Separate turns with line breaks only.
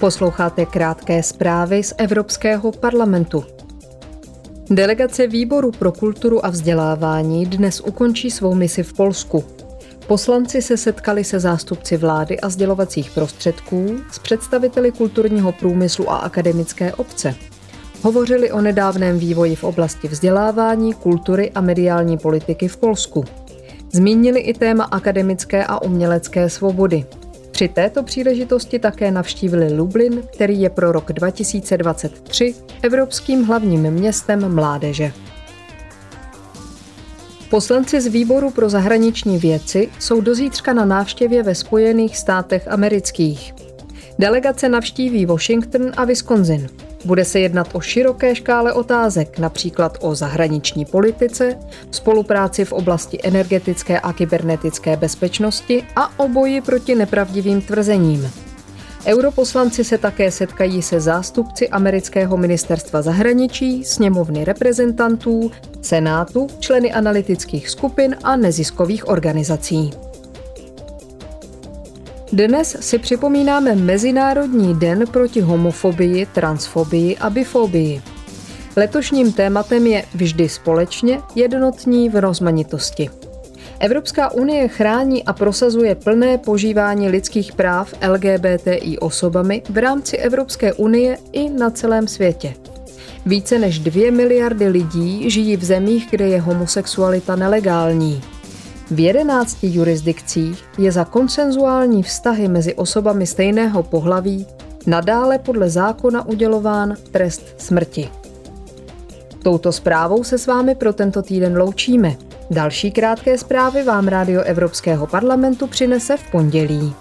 Posloucháte krátké zprávy z Evropského parlamentu. Delegace Výboru pro kulturu a vzdělávání dnes ukončí svou misi v Polsku. Poslanci se setkali se zástupci vlády a sdělovacích prostředků, s představiteli kulturního průmyslu a akademické obce. Hovořili o nedávném vývoji v oblasti vzdělávání, kultury a mediální politiky v Polsku. Zmínili i téma akademické a umělecké svobody. Při této příležitosti také navštívili Lublin, který je pro rok 2023 evropským hlavním městem mládeže. Poslanci z výboru pro zahraniční věci jsou do zítřka na návštěvě ve Spojených státech amerických. Delegace navštíví Washington a Wisconsin. Bude se jednat o široké škále otázek, například o zahraniční politice, spolupráci v oblasti energetické a kybernetické bezpečnosti a o boji proti nepravdivým tvrzením. Europoslanci se také setkají se zástupci amerického ministerstva zahraničí, sněmovny reprezentantů, senátu, členy analytických skupin a neziskových organizací. Dnes si připomínáme Mezinárodní den proti homofobii, transfobii a bifobii. Letošním tématem je vždy společně jednotní v rozmanitosti. Evropská unie chrání a prosazuje plné požívání lidských práv LGBTI osobami v rámci Evropské unie i na celém světě. Více než dvě miliardy lidí žijí v zemích, kde je homosexualita nelegální. V jedenácti jurisdikcích je za konsenzuální vztahy mezi osobami stejného pohlaví nadále podle zákona udělován trest smrti. Touto zprávou se s vámi pro tento týden loučíme. Další krátké zprávy vám Rádio Evropského parlamentu přinese v pondělí.